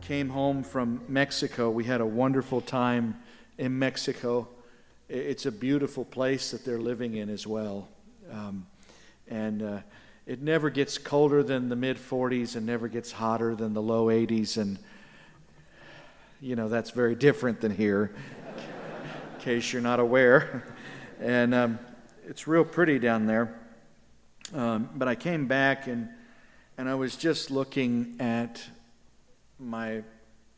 came home from Mexico, we had a wonderful time in Mexico. It's a beautiful place that they're living in as well. Um, and uh, it never gets colder than the mid 40s and never gets hotter than the low 80s. And, you know, that's very different than here, in case you're not aware. And um, it's real pretty down there. Um, but I came back and, and I was just looking at my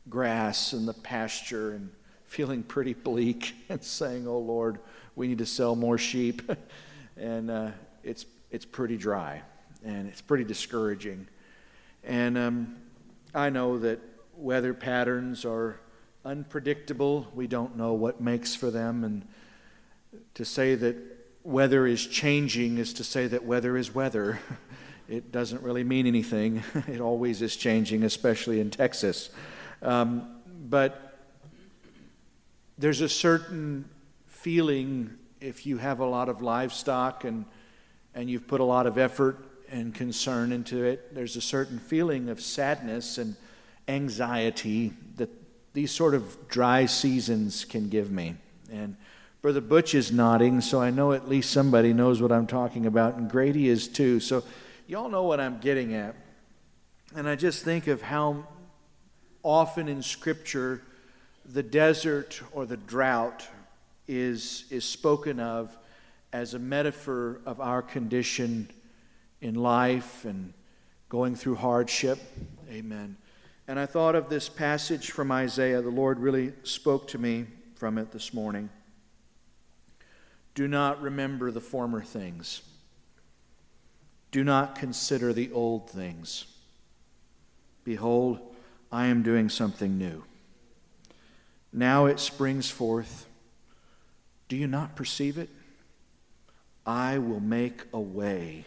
grass and the pasture and feeling pretty bleak and saying, Oh Lord, we need to sell more sheep. and uh, it's, it's pretty dry and it's pretty discouraging. And um, I know that weather patterns are unpredictable. We don't know what makes for them. And to say that weather is changing is to say that weather is weather. It doesn't really mean anything. It always is changing, especially in Texas. Um, but there's a certain feeling if you have a lot of livestock and, and you've put a lot of effort and concern into it, there's a certain feeling of sadness and anxiety that these sort of dry seasons can give me. And Brother Butch is nodding, so I know at least somebody knows what I'm talking about, and Grady is too. So y'all know what I'm getting at. And I just think of how often in Scripture the desert or the drought is, is spoken of as a metaphor of our condition in life and going through hardship. Amen. And I thought of this passage from Isaiah. The Lord really spoke to me from it this morning. Do not remember the former things. Do not consider the old things. Behold, I am doing something new. Now it springs forth. Do you not perceive it? I will make a way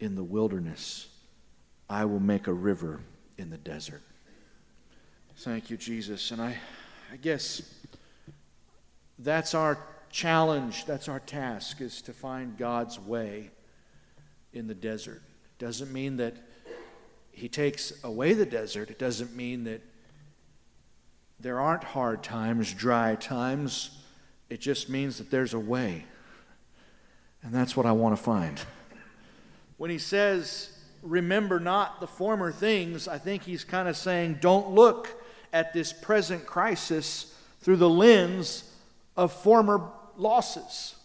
in the wilderness, I will make a river in the desert. Thank you, Jesus. And I, I guess that's our challenge, that's our task, is to find God's way in the desert. Doesn't mean that He takes away the desert, it doesn't mean that there aren't hard times, dry times. It just means that there's a way. And that's what I want to find. When he says, remember not the former things, I think he's kind of saying, don't look at this present crisis through the lens of former losses.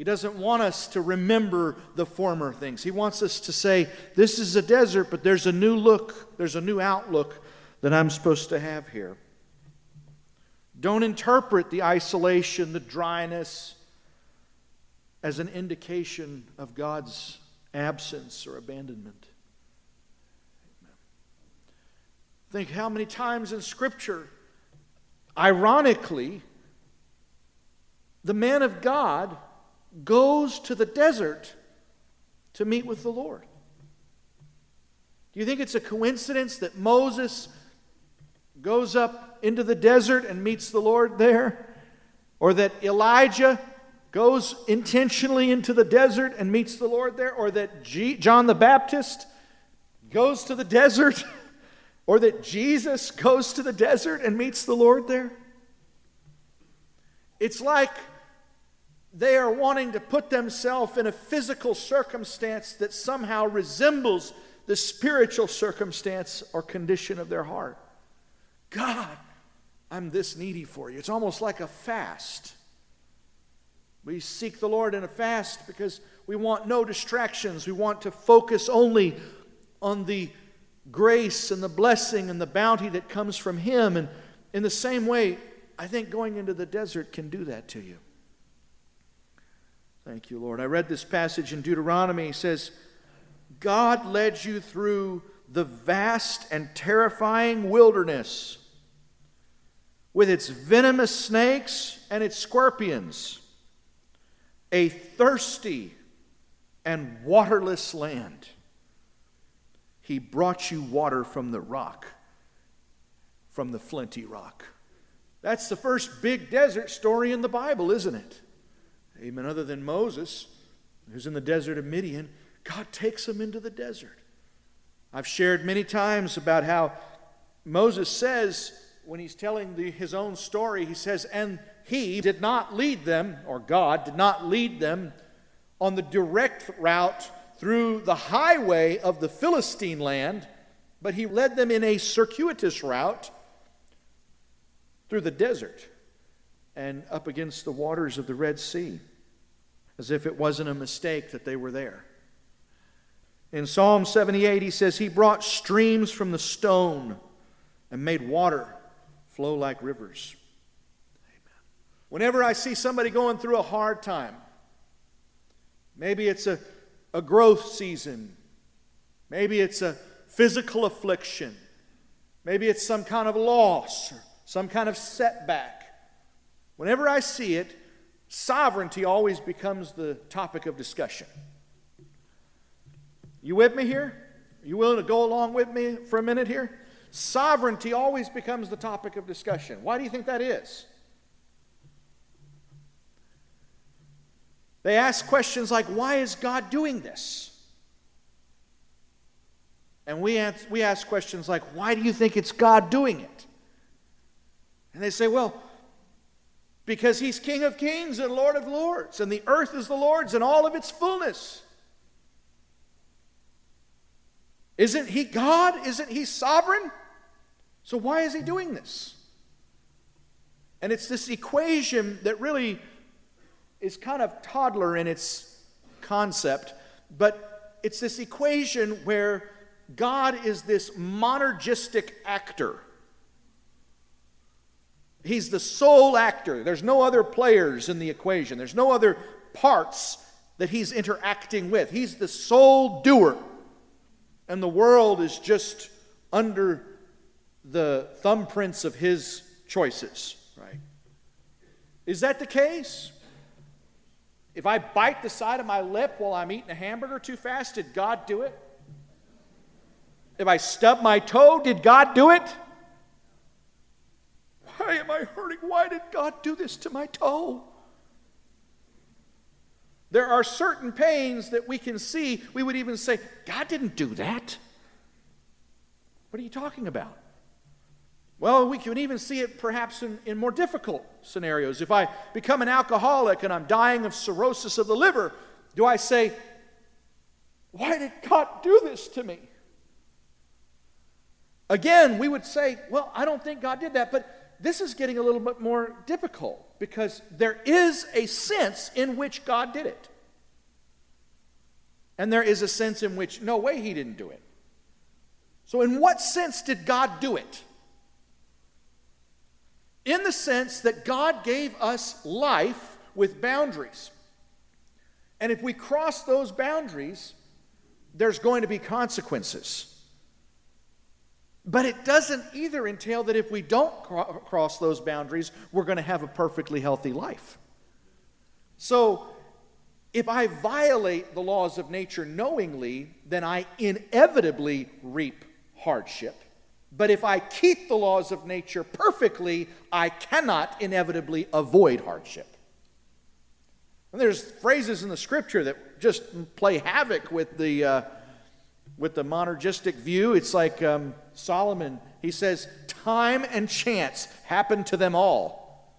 He doesn't want us to remember the former things. He wants us to say, This is a desert, but there's a new look, there's a new outlook that I'm supposed to have here. Don't interpret the isolation, the dryness, as an indication of God's absence or abandonment. Think how many times in Scripture, ironically, the man of God goes to the desert to meet with the Lord. Do you think it's a coincidence that Moses goes up into the desert and meets the Lord there? Or that Elijah goes intentionally into the desert and meets the Lord there, or that G- John the Baptist goes to the desert, or that Jesus goes to the desert and meets the Lord there. It's like they are wanting to put themselves in a physical circumstance that somehow resembles the spiritual circumstance or condition of their heart. God, I'm this needy for you. It's almost like a fast. We seek the Lord in a fast because we want no distractions. We want to focus only on the grace and the blessing and the bounty that comes from Him. And in the same way, I think going into the desert can do that to you. Thank you, Lord. I read this passage in Deuteronomy. He says, God led you through the vast and terrifying wilderness with its venomous snakes and its scorpions a thirsty and waterless land. He brought you water from the rock, from the flinty rock. That's the first big desert story in the Bible, isn't it? Amen. Other than Moses, who's in the desert of Midian, God takes him into the desert. I've shared many times about how Moses says, when he's telling the, his own story, he says, And he did not lead them, or God did not lead them on the direct route through the highway of the Philistine land, but he led them in a circuitous route through the desert and up against the waters of the Red Sea, as if it wasn't a mistake that they were there. In Psalm 78, he says, He brought streams from the stone and made water flow like rivers. Amen. Whenever I see somebody going through a hard time, maybe it's a, a growth season, maybe it's a physical affliction, maybe it's some kind of loss or some kind of setback. Whenever I see it, sovereignty always becomes the topic of discussion. You with me here? Are you willing to go along with me for a minute here? Sovereignty always becomes the topic of discussion. Why do you think that is? They ask questions like, why is God doing this? And we, we ask questions like, why do you think it's God doing it? And they say, well, because he's King of kings and Lord of lords, and the earth is the Lord's and all of its fullness. Isn't he God? Isn't he sovereign? So why is he doing this? And it's this equation that really is kind of toddler in its concept, but it's this equation where God is this monergistic actor. He's the sole actor. There's no other players in the equation, there's no other parts that he's interacting with. He's the sole doer and the world is just under the thumbprints of his choices, right? Is that the case? If I bite the side of my lip while I'm eating a hamburger too fast, did God do it? If I stub my toe, did God do it? Why am I hurting? Why did God do this to my toe? There are certain pains that we can see, we would even say, God didn't do that. What are you talking about? Well, we can even see it perhaps in, in more difficult scenarios. If I become an alcoholic and I'm dying of cirrhosis of the liver, do I say, Why did God do this to me? Again, we would say, Well, I don't think God did that, but this is getting a little bit more difficult because there is a sense in which God did it. And there is a sense in which, no way, he didn't do it. So, in what sense did God do it? In the sense that God gave us life with boundaries. And if we cross those boundaries, there's going to be consequences. But it doesn't either entail that if we don't cro- cross those boundaries, we're going to have a perfectly healthy life. So, if I violate the laws of nature knowingly, then I inevitably reap hardship. But if I keep the laws of nature perfectly, I cannot inevitably avoid hardship. And there's phrases in the scripture that just play havoc with the, uh, with the monergistic view. It's like um, Solomon, he says, time and chance happen to them all.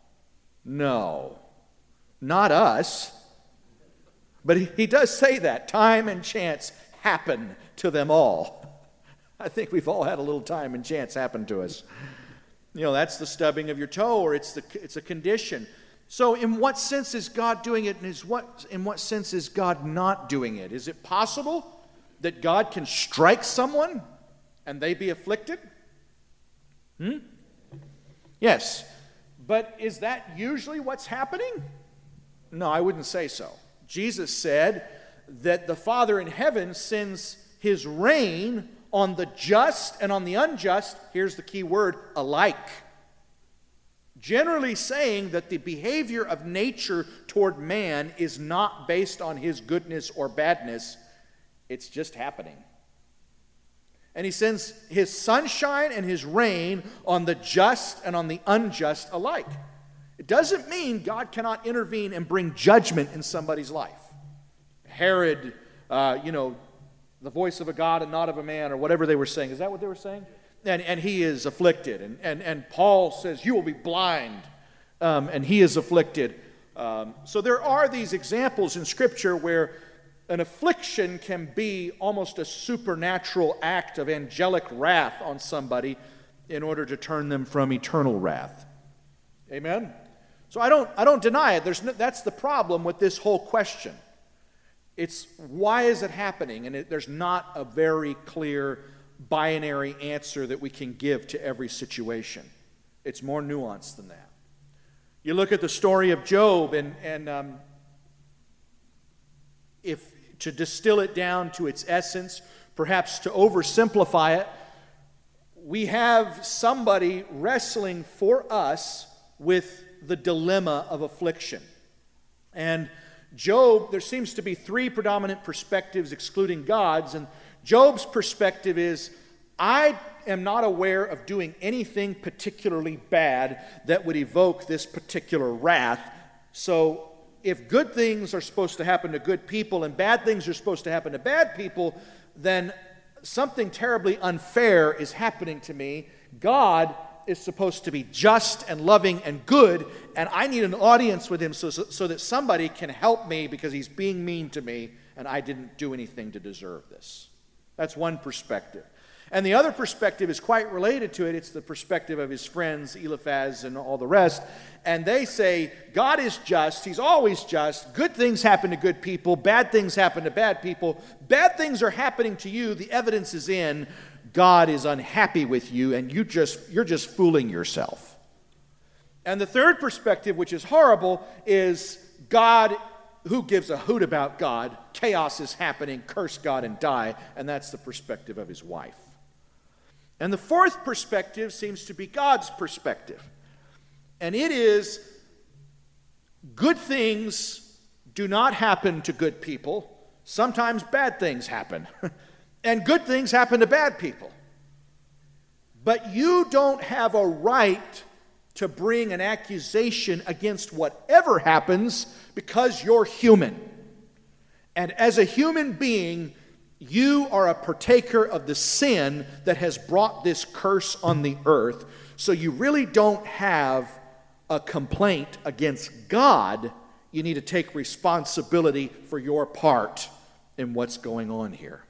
No, not us. But he, he does say that time and chance happen to them all. I think we've all had a little time and chance happen to us. You know, that's the stubbing of your toe, or it's, the, it's a condition. So, in what sense is God doing it, and is what, in what sense is God not doing it? Is it possible that God can strike someone and they be afflicted? Hmm? Yes. But is that usually what's happening? No, I wouldn't say so. Jesus said that the Father in heaven sends his rain on the just and on the unjust, here's the key word, alike. Generally saying that the behavior of nature toward man is not based on his goodness or badness, it's just happening. And he sends his sunshine and his rain on the just and on the unjust alike. It doesn't mean God cannot intervene and bring judgment in somebody's life. Herod, uh, you know, the voice of a God and not of a man, or whatever they were saying. Is that what they were saying? and, and he is afflicted. And, and, and Paul says, You will be blind, um, and he is afflicted. Um, so there are these examples in Scripture where an affliction can be almost a supernatural act of angelic wrath on somebody in order to turn them from eternal wrath. Amen? So I don't, I don't deny it. There's no, that's the problem with this whole question. It's why is it happening? And it, there's not a very clear binary answer that we can give to every situation. It's more nuanced than that. You look at the story of Job, and, and um, if to distill it down to its essence, perhaps to oversimplify it, we have somebody wrestling for us with the dilemma of affliction. And Job, there seems to be three predominant perspectives excluding God's, and Job's perspective is I am not aware of doing anything particularly bad that would evoke this particular wrath. So, if good things are supposed to happen to good people and bad things are supposed to happen to bad people, then something terribly unfair is happening to me. God is supposed to be just and loving and good, and I need an audience with him so, so, so, that somebody can help me because he's being mean to me and I didn't do anything to deserve this. That's one perspective. And the other perspective is quite related to it. It's the perspective of his friends, Eliphaz and all the rest. And they say, God is just. He's always just. Good things happen to good people. Bad things happen to bad people. Bad things are happening to you. The evidence is in. God is unhappy with you, and you just, you're just fooling yourself. And the third perspective, which is horrible, is God who gives a hoot about God? Chaos is happening, curse God and die. And that's the perspective of his wife. And the fourth perspective seems to be God's perspective. And it is good things do not happen to good people. Sometimes bad things happen. and good things happen to bad people. But you don't have a right to bring an accusation against whatever happens because you're human. And as a human being, you are a partaker of the sin that has brought this curse on the earth. So you really don't have a complaint against God. You need to take responsibility for your part in what's going on here.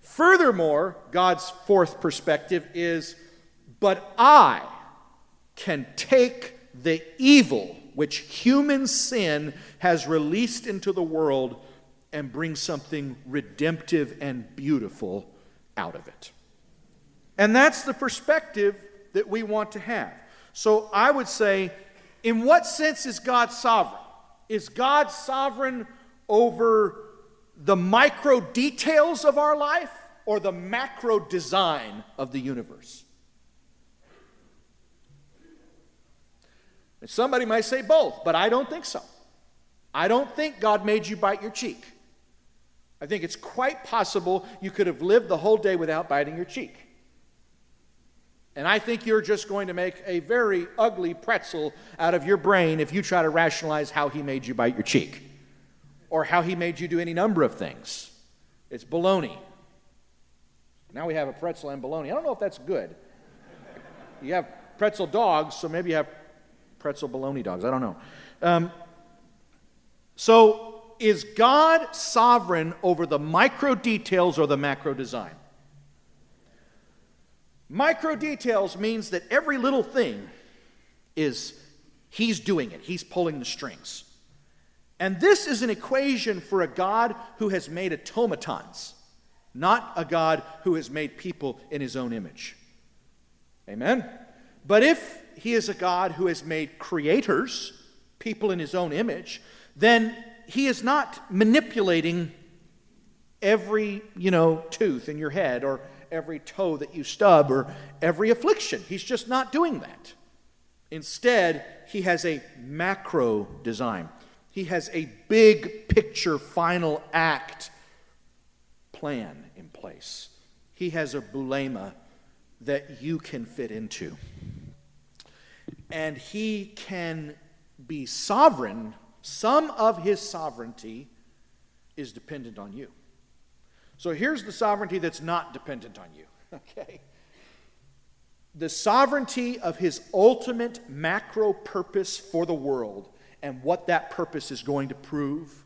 Furthermore, God's fourth perspective is, but I can take the evil which human sin has released into the world and bring something redemptive and beautiful out of it. And that's the perspective that we want to have. So I would say, in what sense is God sovereign? Is God sovereign over the micro details of our life or the macro design of the universe? And somebody might say both, but I don't think so. I don't think God made you bite your cheek. I think it's quite possible you could have lived the whole day without biting your cheek. And I think you're just going to make a very ugly pretzel out of your brain if you try to rationalize how he made you bite your cheek or how he made you do any number of things. It's baloney. Now we have a pretzel and baloney. I don't know if that's good. You have pretzel dogs, so maybe you have pretzel baloney dogs. I don't know. Um, so is God sovereign over the micro details or the macro design? Micro details means that every little thing is He's doing it, He's pulling the strings. And this is an equation for a God who has made automatons, not a God who has made people in His own image. Amen? But if He is a God who has made creators, people in His own image, then he is not manipulating every, you know, tooth in your head or every toe that you stub or every affliction. He's just not doing that. Instead, he has a macro design. He has a big picture final act plan in place. He has a boulema that you can fit into. And he can be sovereign some of his sovereignty is dependent on you. So here's the sovereignty that's not dependent on you. Okay? the sovereignty of his ultimate macro purpose for the world and what that purpose is going to prove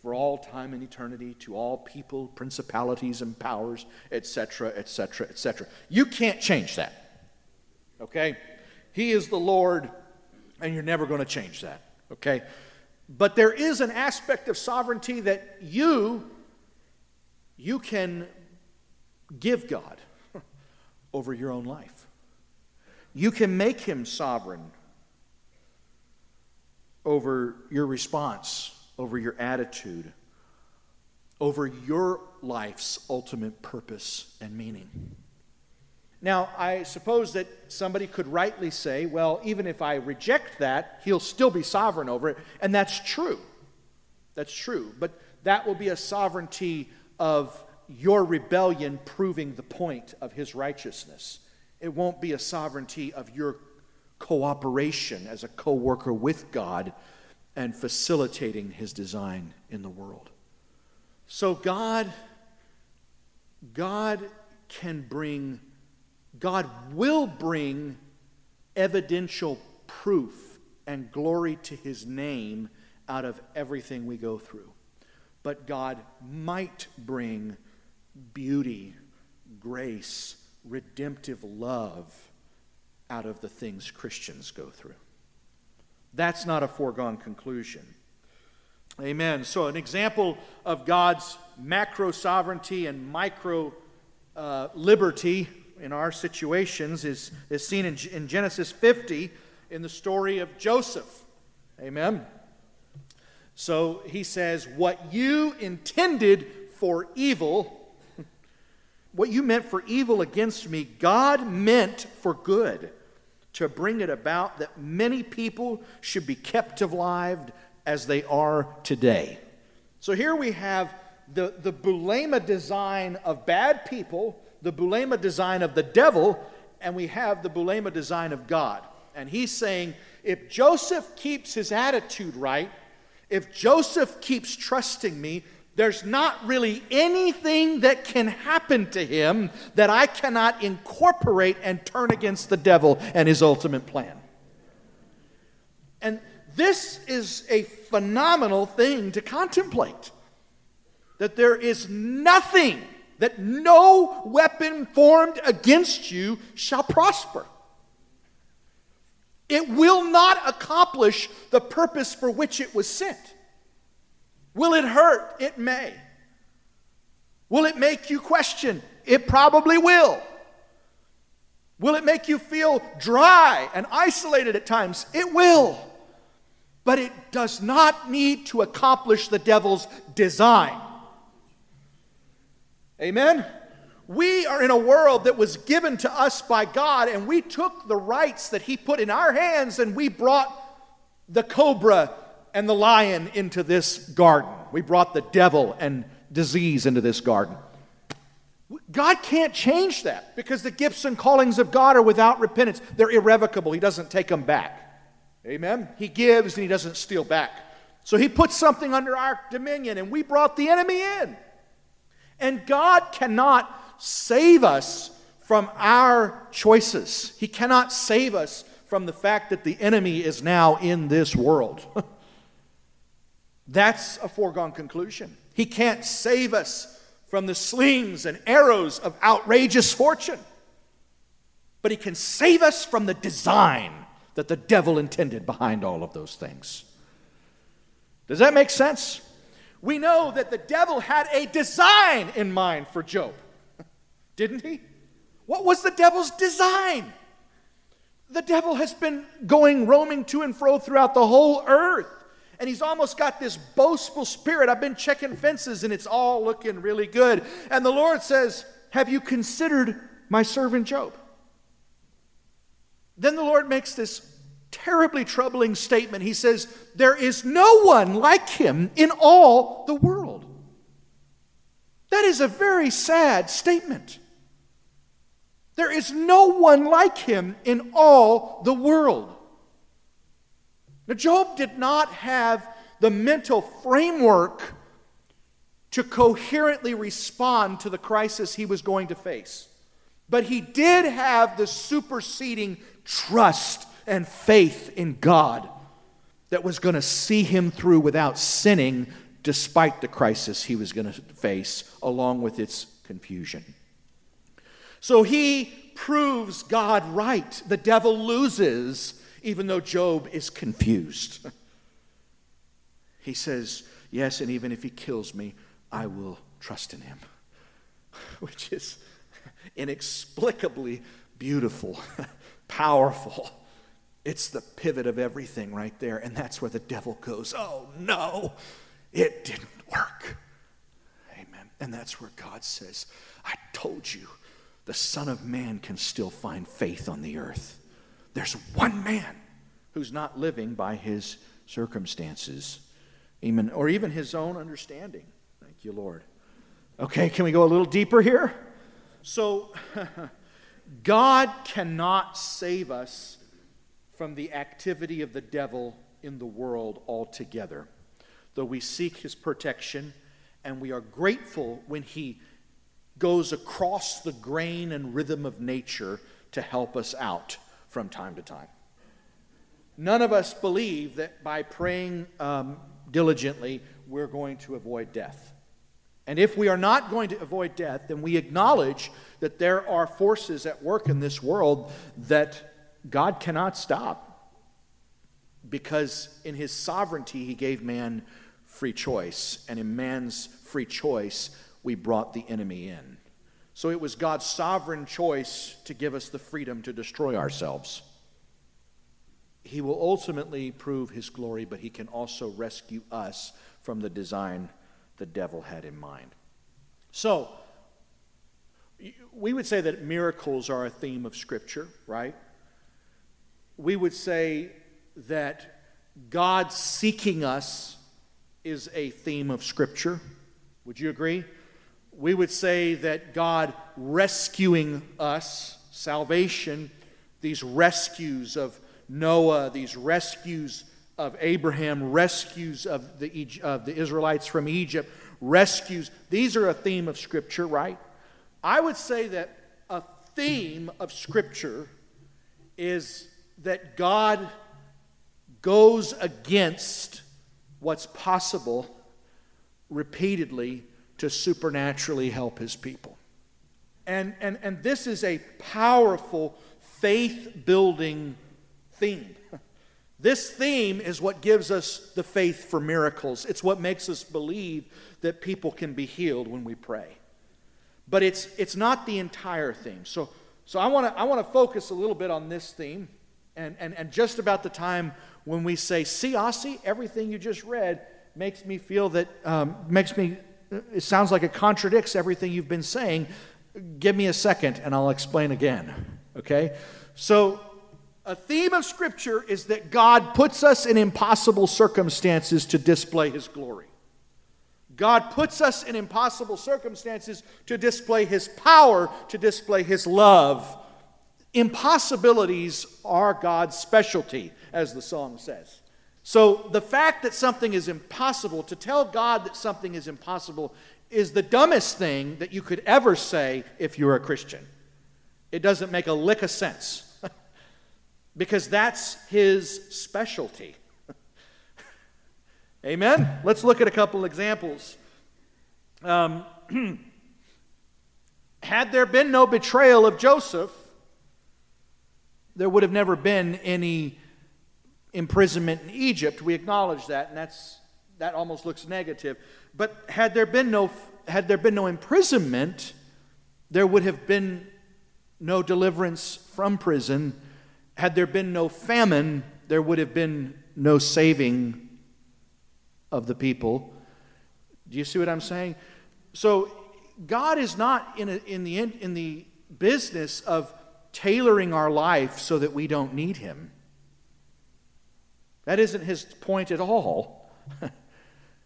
for all time and eternity to all people, principalities, and powers, etc., etc., etc. You can't change that. Okay? He is the Lord, and you're never going to change that. Okay? But there is an aspect of sovereignty that you you can give God over your own life. You can make him sovereign over your response, over your attitude, over your life's ultimate purpose and meaning. Now, I suppose that somebody could rightly say, well, even if I reject that, he'll still be sovereign over it. And that's true. That's true. But that will be a sovereignty of your rebellion proving the point of his righteousness. It won't be a sovereignty of your cooperation as a co worker with God and facilitating his design in the world. So God God can bring God will bring evidential proof and glory to his name out of everything we go through. But God might bring beauty, grace, redemptive love out of the things Christians go through. That's not a foregone conclusion. Amen. So, an example of God's macro sovereignty and micro uh, liberty in our situations is, is seen in, in Genesis 50 in the story of Joseph. Amen. So he says, What you intended for evil, what you meant for evil against me, God meant for good to bring it about that many people should be kept alive as they are today. So here we have the, the boulema design of bad people, the boulema design of the devil, and we have the boulema design of God. And he's saying if Joseph keeps his attitude right, if Joseph keeps trusting me, there's not really anything that can happen to him that I cannot incorporate and turn against the devil and his ultimate plan. And this is a phenomenal thing to contemplate. That there is nothing, that no weapon formed against you shall prosper. It will not accomplish the purpose for which it was sent. Will it hurt? It may. Will it make you question? It probably will. Will it make you feel dry and isolated at times? It will. But it does not need to accomplish the devil's design. Amen? We are in a world that was given to us by God, and we took the rights that He put in our hands and we brought the cobra and the lion into this garden. We brought the devil and disease into this garden. God can't change that because the gifts and callings of God are without repentance. They're irrevocable. He doesn't take them back. Amen? He gives and He doesn't steal back. So He puts something under our dominion and we brought the enemy in. And God cannot save us from our choices, He cannot save us from the fact that the enemy is now in this world. That's a foregone conclusion. He can't save us from the slings and arrows of outrageous fortune, but He can save us from the design that the devil intended behind all of those things. Does that make sense? We know that the devil had a design in mind for Job, didn't he? What was the devil's design? The devil has been going roaming to and fro throughout the whole earth and he's almost got this boastful spirit. I've been checking fences and it's all looking really good. And the Lord says, Have you considered my servant Job? Then the Lord makes this terribly troubling statement. He says, There is no one like him in all the world. That is a very sad statement. There is no one like him in all the world. Now, Job did not have the mental framework to coherently respond to the crisis he was going to face. But he did have the superseding trust and faith in God that was going to see him through without sinning, despite the crisis he was going to face, along with its confusion. So he proves God right. The devil loses, even though Job is confused. he says, Yes, and even if he kills me, I will trust in him, which is inexplicably beautiful, powerful. It's the pivot of everything right there. And that's where the devil goes, Oh no, it didn't work. Amen. And that's where God says, I told you the Son of Man can still find faith on the earth. There's one man who's not living by his circumstances, even, or even his own understanding. Thank you, Lord. Okay, can we go a little deeper here? So, God cannot save us from the activity of the devil in the world altogether. Though we seek his protection and we are grateful when he goes across the grain and rhythm of nature to help us out from time to time. None of us believe that by praying um, diligently, we're going to avoid death. And if we are not going to avoid death, then we acknowledge that there are forces at work in this world that God cannot stop because in his sovereignty he gave man free choice, and in man's free choice we brought the enemy in. So it was God's sovereign choice to give us the freedom to destroy ourselves. He will ultimately prove his glory, but he can also rescue us from the design the devil had in mind. So, we would say that miracles are a theme of Scripture, right? We would say that God seeking us is a theme of Scripture. Would you agree? We would say that God rescuing us, salvation, these rescues of Noah, these rescues of Abraham, rescues of the, of the Israelites from Egypt, rescues, these are a theme of Scripture, right? I would say that a theme of Scripture is that God goes against what's possible repeatedly to supernaturally help his people. And, and, and this is a powerful faith building theme. This theme is what gives us the faith for miracles. It's what makes us believe that people can be healed when we pray. But it's, it's not the entire theme. So, so I want to I wanna focus a little bit on this theme and, and, and just about the time when we say, see, Asi, everything you just read makes me feel that, um, makes me, it sounds like it contradicts everything you've been saying. Give me a second and I'll explain again. Okay? So, a theme of Scripture is that God puts us in impossible circumstances to display His glory. God puts us in impossible circumstances to display His power, to display His love, Impossibilities are God's specialty, as the song says. So the fact that something is impossible, to tell God that something is impossible, is the dumbest thing that you could ever say if you're a Christian. It doesn't make a lick of sense because that's his specialty. Amen? Let's look at a couple examples. Um, had there been no betrayal of Joseph, there would have never been any imprisonment in Egypt. We acknowledge that, and that's, that almost looks negative. But had there been no, had there been no imprisonment, there would have been no deliverance from prison. Had there been no famine, there would have been no saving of the people. Do you see what I'm saying? So God is not in, a, in, the, in the business of tailoring our life so that we don't need Him. That isn't His point at all.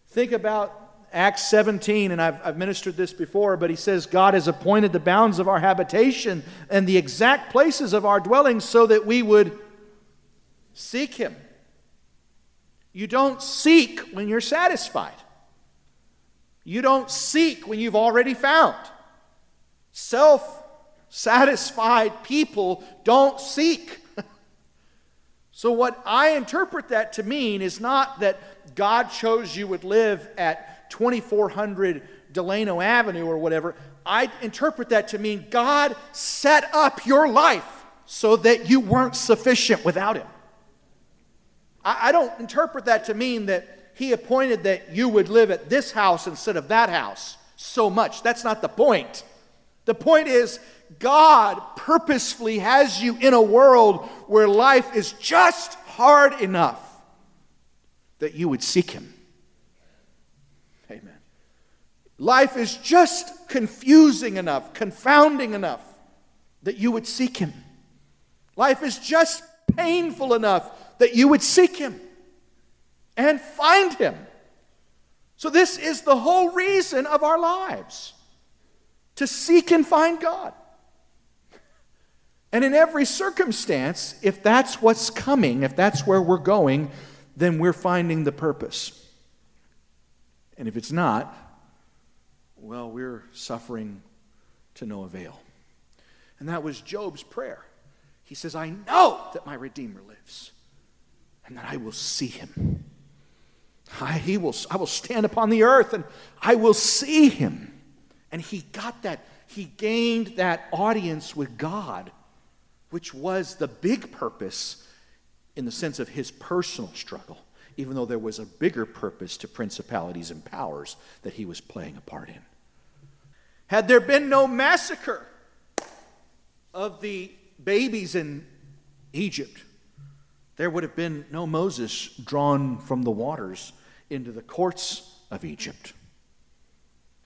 Think about Acts 17, and I've, I've, ministered this before, but he says, God has appointed the bounds of our habitation and the exact places of our dwelling so that we would seek Him. You don't seek when you're satisfied, you don't seek when you've already found. Self Satisfied people don't seek. so, what I interpret that to mean is not that God chose you would live at 2400 Delano Avenue or whatever. I interpret that to mean God set up your life so that you weren't sufficient without Him. I, I don't interpret that to mean that He appointed that you would live at this house instead of that house so much. That's not the point. The point is, God purposefully has you in a world where life is just hard enough that you would seek Him. Amen. Life is just confusing enough, confounding enough that you would seek Him. Life is just painful enough that you would seek Him and find Him. So, this is the whole reason of our lives to seek and find God. And in every circumstance, if that's what's coming, if that's where we're going, then we're finding the purpose. And if it's not, well, we're suffering to no avail. And that was Job's prayer. He says, I know that my Redeemer lives and that I will see him. I, he will, I will stand upon the earth and I will see him. And he got that. He gained that audience with God which was the big purpose in the sense of his personal struggle, even though there was a bigger purpose to principalities and powers that he was playing a part in. Had there been no massacre of the babies in Egypt, there would have been no Moses drawn from the waters into the courts of Egypt.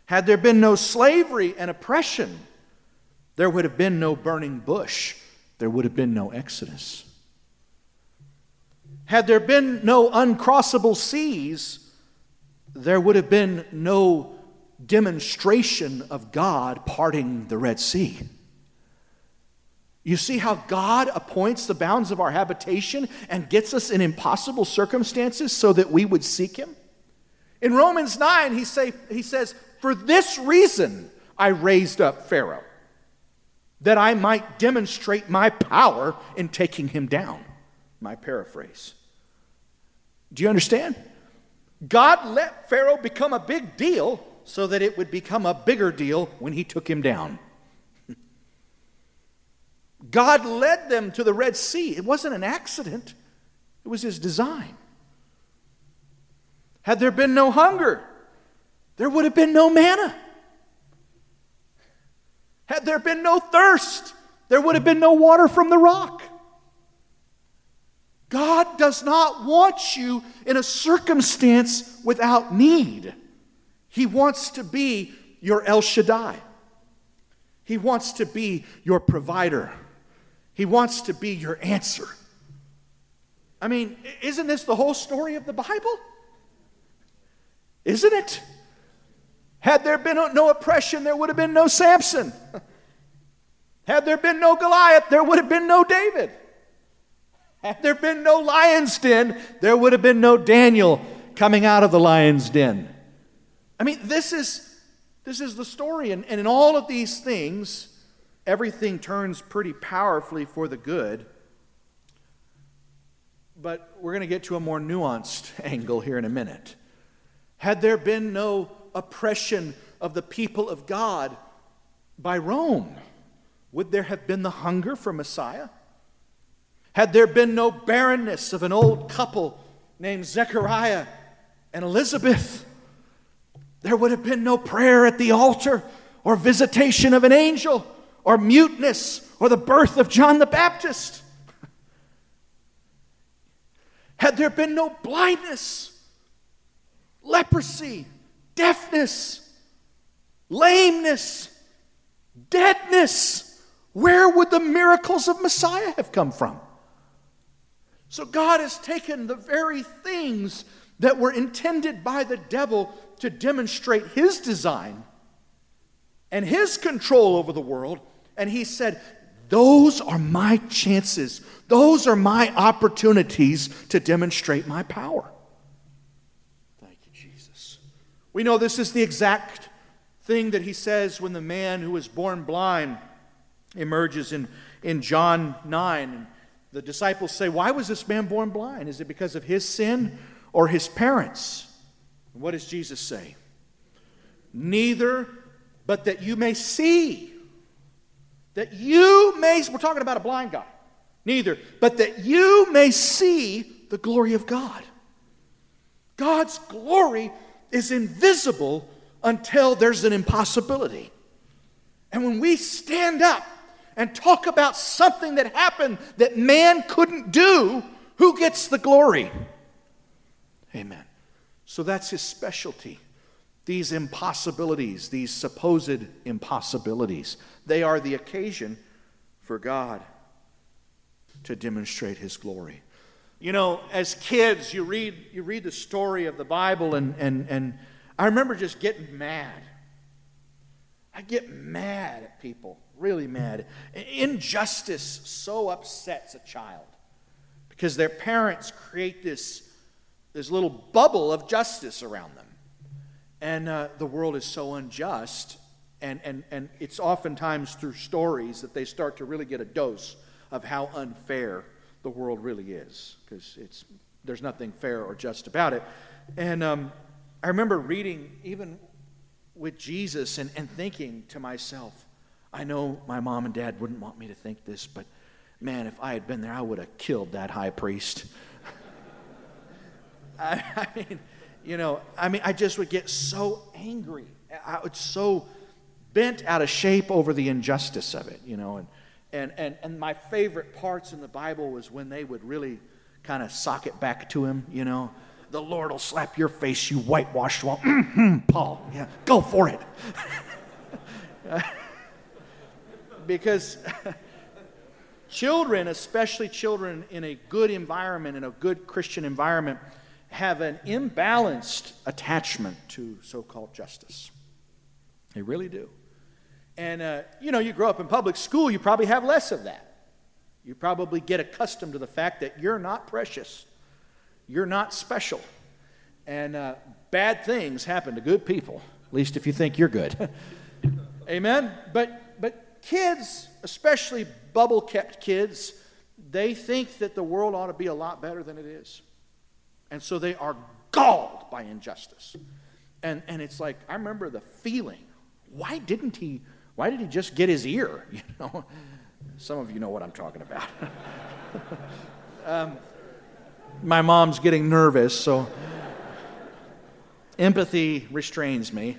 Had there been no slavery and oppression, there would have been no burning bush there would have been no Exodus. Had there been no uncrossable seas, there would have been no demonstration of God parting the Red Sea. You see how God appoints the bounds of our habitation and gets us in impossible circumstances so that we would seek Him? In Romans 9, he, say, he says, For this reason I raised up Pharaoh that I might demonstrate my power in taking him down. My paraphrase. Do you understand? God let Pharaoh become a big deal so that it would become a bigger deal when he took him down. God led them to the Red Sea. It wasn't an accident, it was his design. Had there been no hunger, there would have been no manna. Had there been no thirst, there would have been no water from the rock. God does not want you in a circumstance without need. He wants to be your El Shaddai. He wants to be your provider. He wants to be your answer. I mean, isn't this the whole story of the Bible? Isn't it? Had there been no oppression, there would have been no Samson. Had there been no Goliath, there would have been no David. Had there been no lion's den, there would have been no Daniel coming out of the lion's den. I mean, this is, this is the story. And, and in all of these things, everything turns pretty powerfully for the good. But we're going to get to a more nuanced angle here in a minute. Had there been no oppression of the people of God by Rome, would there have been the hunger for Messiah? Had there been no barrenness of an old couple named Zechariah and Elizabeth, there would have been no prayer at the altar or visitation of an angel or muteness or the birth of John the Baptist. Had there been no blindness, leprosy, deafness, lameness, deadness, where would the miracles of Messiah have come from? So God has taken the very things that were intended by the devil to demonstrate his design and his control over the world, and he said, Those are my chances. Those are my opportunities to demonstrate my power. We know this is the exact thing that he says when the man who was born blind emerges in, in John 9. And the disciples say, Why was this man born blind? Is it because of his sin or his parents? And What does Jesus say? Neither, but that you may see. That you may, we're talking about a blind guy. Neither, but that you may see the glory of God. God's glory is invisible until there's an impossibility. And when we stand up and talk about something that happened that man couldn't do, who gets the glory? Amen. So that's his specialty. These impossibilities, these supposed impossibilities, they are the occasion for God to demonstrate his glory. You know, as kids, you read, you read the story of the Bible, and, and, and I remember just getting mad. I get mad at people, really mad. Injustice so upsets a child because their parents create this, this little bubble of justice around them. And uh, the world is so unjust, and, and, and it's oftentimes through stories that they start to really get a dose of how unfair the world really is, because it's there's nothing fair or just about it. And um, I remember reading even with Jesus and, and thinking to myself, I know my mom and dad wouldn't want me to think this, but man, if I had been there, I would have killed that high priest. I, I, mean, you know, I mean, I just would get so angry. I was so bent out of shape over the injustice of it, you know. And, and, and, and my favorite parts in the Bible was when they would really kind of sock it back to him, you know the Lord will slap your face, you whitewashed one. Mm-hmm, Paul, yeah, go for it. because children, especially children in a good environment, in a good Christian environment, have an imbalanced attachment to so called justice. They really do. And, uh, you know, you grow up in public school, you probably have less of that. You probably get accustomed to the fact that you're not precious you're not special. And uh, bad things happen to good people, at least if you think you're good. Amen? But, but kids, especially bubble kept kids, they think that the world ought to be a lot better than it is. And so they are galled by injustice. And, and it's like, I remember the feeling. Why didn't he, why did he just get his ear? You know, some of you know what I'm talking about. um, my mom's getting nervous, so empathy restrains me.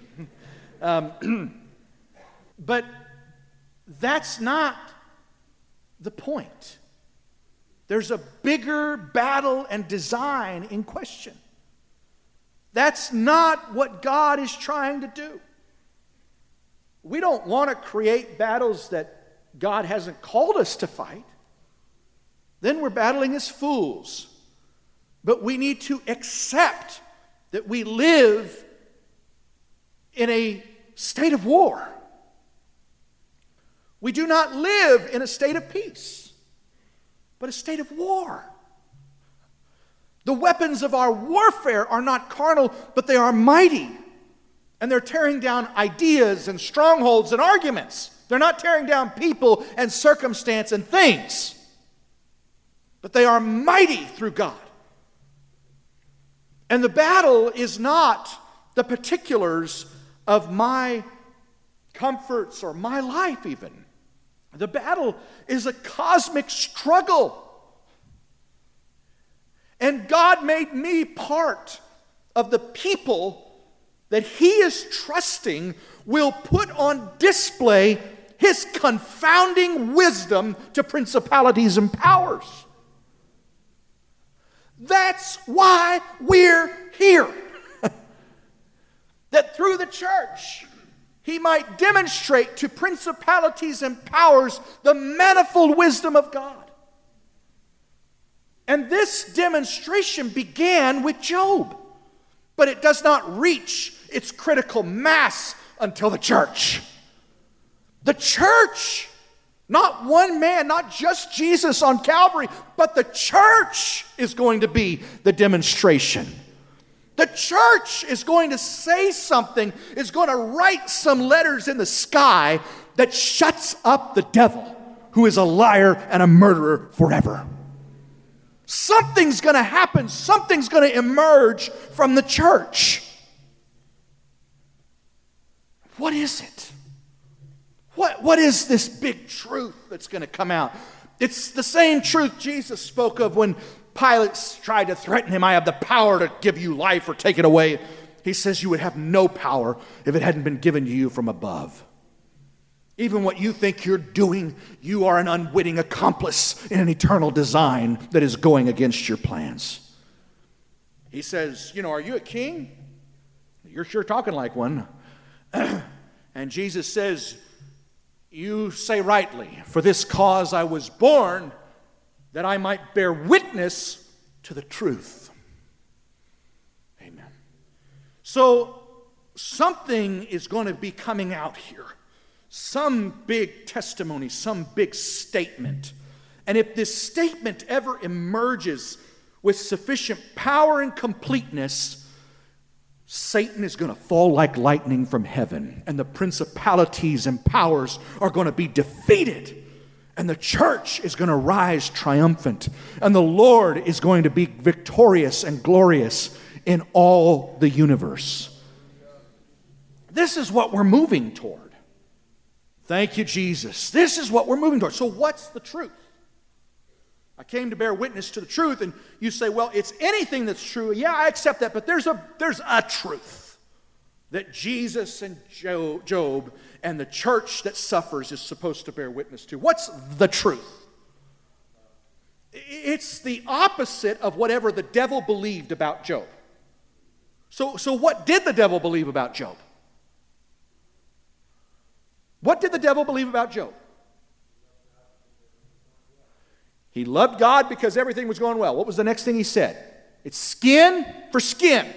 Um, but that's not the point. There's a bigger battle and design in question. That's not what God is trying to do. We don't want to create battles that God hasn't called us to fight. Then we're battling as fools. But we need to accept that we live in a state of war. We do not live in a state of peace, but a state of war. The weapons of our warfare are not carnal, but they are mighty. And they're tearing down ideas and strongholds and arguments. They're not tearing down people and circumstance and things, but they are mighty through God. And the battle is not the particulars of my comforts or my life, even. The battle is a cosmic struggle. And God made me part of the people that He is trusting will put on display His confounding wisdom to principalities and powers. That's why we're here. that through the church, he might demonstrate to principalities and powers the manifold wisdom of God. And this demonstration began with Job, but it does not reach its critical mass until the church. The church not one man, not just Jesus on Calvary, but the church is going to be the demonstration. The church is going to say something, is going to write some letters in the sky that shuts up the devil, who is a liar and a murderer forever. Something's going to happen, something's going to emerge from the church. What is it? What, what is this big truth that's going to come out? It's the same truth Jesus spoke of when Pilate tried to threaten him I have the power to give you life or take it away. He says you would have no power if it hadn't been given to you from above. Even what you think you're doing, you are an unwitting accomplice in an eternal design that is going against your plans. He says, You know, are you a king? You're sure talking like one. and Jesus says, You say rightly, for this cause I was born, that I might bear witness to the truth. Amen. So, something is going to be coming out here. Some big testimony, some big statement. And if this statement ever emerges with sufficient power and completeness, Satan is going to fall like lightning from heaven, and the principalities and powers are going to be defeated and the church is going to rise triumphant, and the Lord is going to be victorious and glorious in all the universe. This is what we're moving toward. Thank you, Jesus. This is what we're moving toward. So, what's the truth? I came to bear witness to the truth, and you say, well, it's anything that's true. Yeah, I accept that, but there's a, there's a truth that Jesus and Job and the church that suffers is supposed to bear witness to. What's the truth? It's the opposite of whatever the devil believed about Job. So, so what did the devil believe about Job? What did the devil believe about Job? He loved God because everything was going well. What was the next thing he said? It's skin for skin.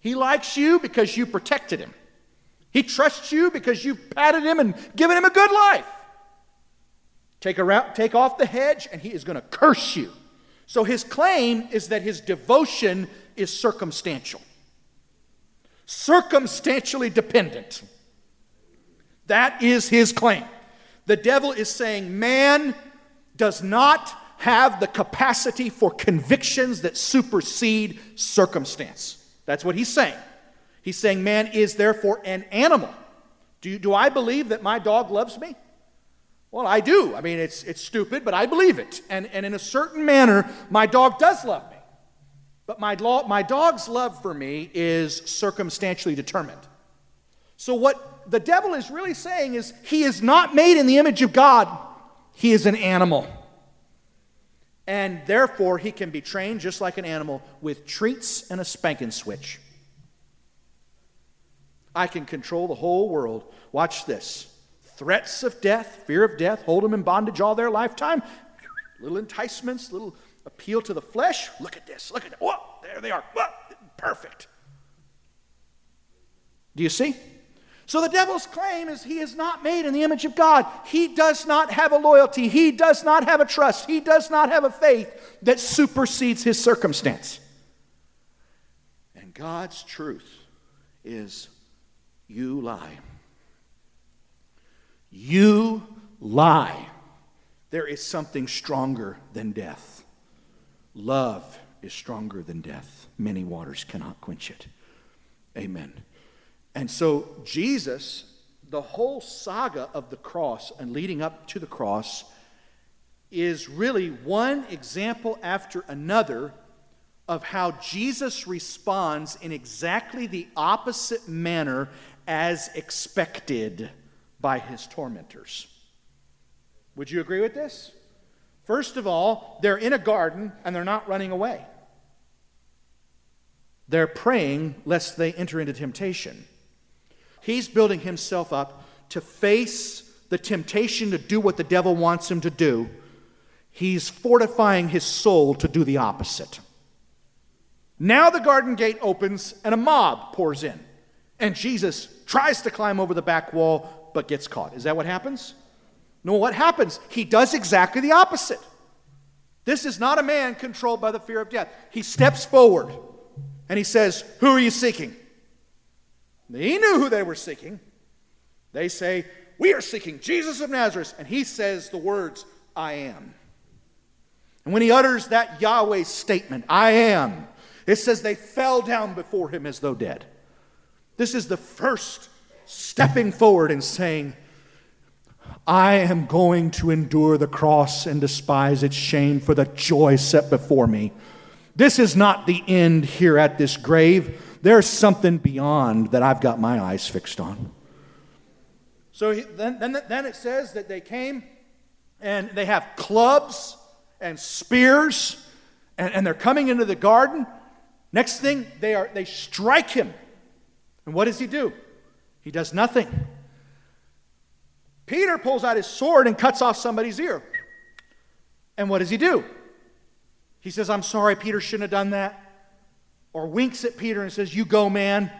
He likes you because you protected him. He trusts you because you've patted him and given him a good life. Take, around, take off the hedge, and he is going to curse you. So his claim is that his devotion is circumstantial, circumstantially dependent. That is his claim. The devil is saying man does not have the capacity for convictions that supersede circumstance. That's what he's saying. He's saying man is therefore an animal. Do, do I believe that my dog loves me? Well, I do. I mean, it's, it's stupid, but I believe it. And, and in a certain manner, my dog does love me. But my, law, my dog's love for me is circumstantially determined. So, what the devil is really saying is he is not made in the image of God, he is an animal. And therefore, he can be trained just like an animal with treats and a spanking switch. I can control the whole world. Watch this. Threats of death, fear of death, hold them in bondage all their lifetime. Little enticements, little appeal to the flesh. Look at this. Look at that. Whoa, there they are. Whoa, perfect. Do you see? So the devil's claim is he is not made in the image of God. He does not have a loyalty. He does not have a trust. He does not have a faith that supersedes his circumstance. And God's truth is you lie. You lie. There is something stronger than death. Love is stronger than death. Many waters cannot quench it. Amen. And so, Jesus, the whole saga of the cross and leading up to the cross, is really one example after another of how Jesus responds in exactly the opposite manner as expected by his tormentors. Would you agree with this? First of all, they're in a garden and they're not running away. They're praying lest they enter into temptation. He's building himself up to face the temptation to do what the devil wants him to do. He's fortifying his soul to do the opposite. Now the garden gate opens and a mob pours in. And Jesus tries to climb over the back wall but gets caught. Is that what happens? No, what happens? He does exactly the opposite. This is not a man controlled by the fear of death. He steps forward and he says, Who are you seeking? He knew who they were seeking. They say, We are seeking Jesus of Nazareth. And he says the words, I am. And when he utters that Yahweh statement, I am, it says they fell down before him as though dead. This is the first stepping forward and saying, I am going to endure the cross and despise its shame for the joy set before me. This is not the end here at this grave. There's something beyond that I've got my eyes fixed on. So then, then, then it says that they came and they have clubs and spears and, and they're coming into the garden. Next thing, they, are, they strike him. And what does he do? He does nothing. Peter pulls out his sword and cuts off somebody's ear. And what does he do? He says, I'm sorry, Peter shouldn't have done that. Or winks at Peter and says, You go, man.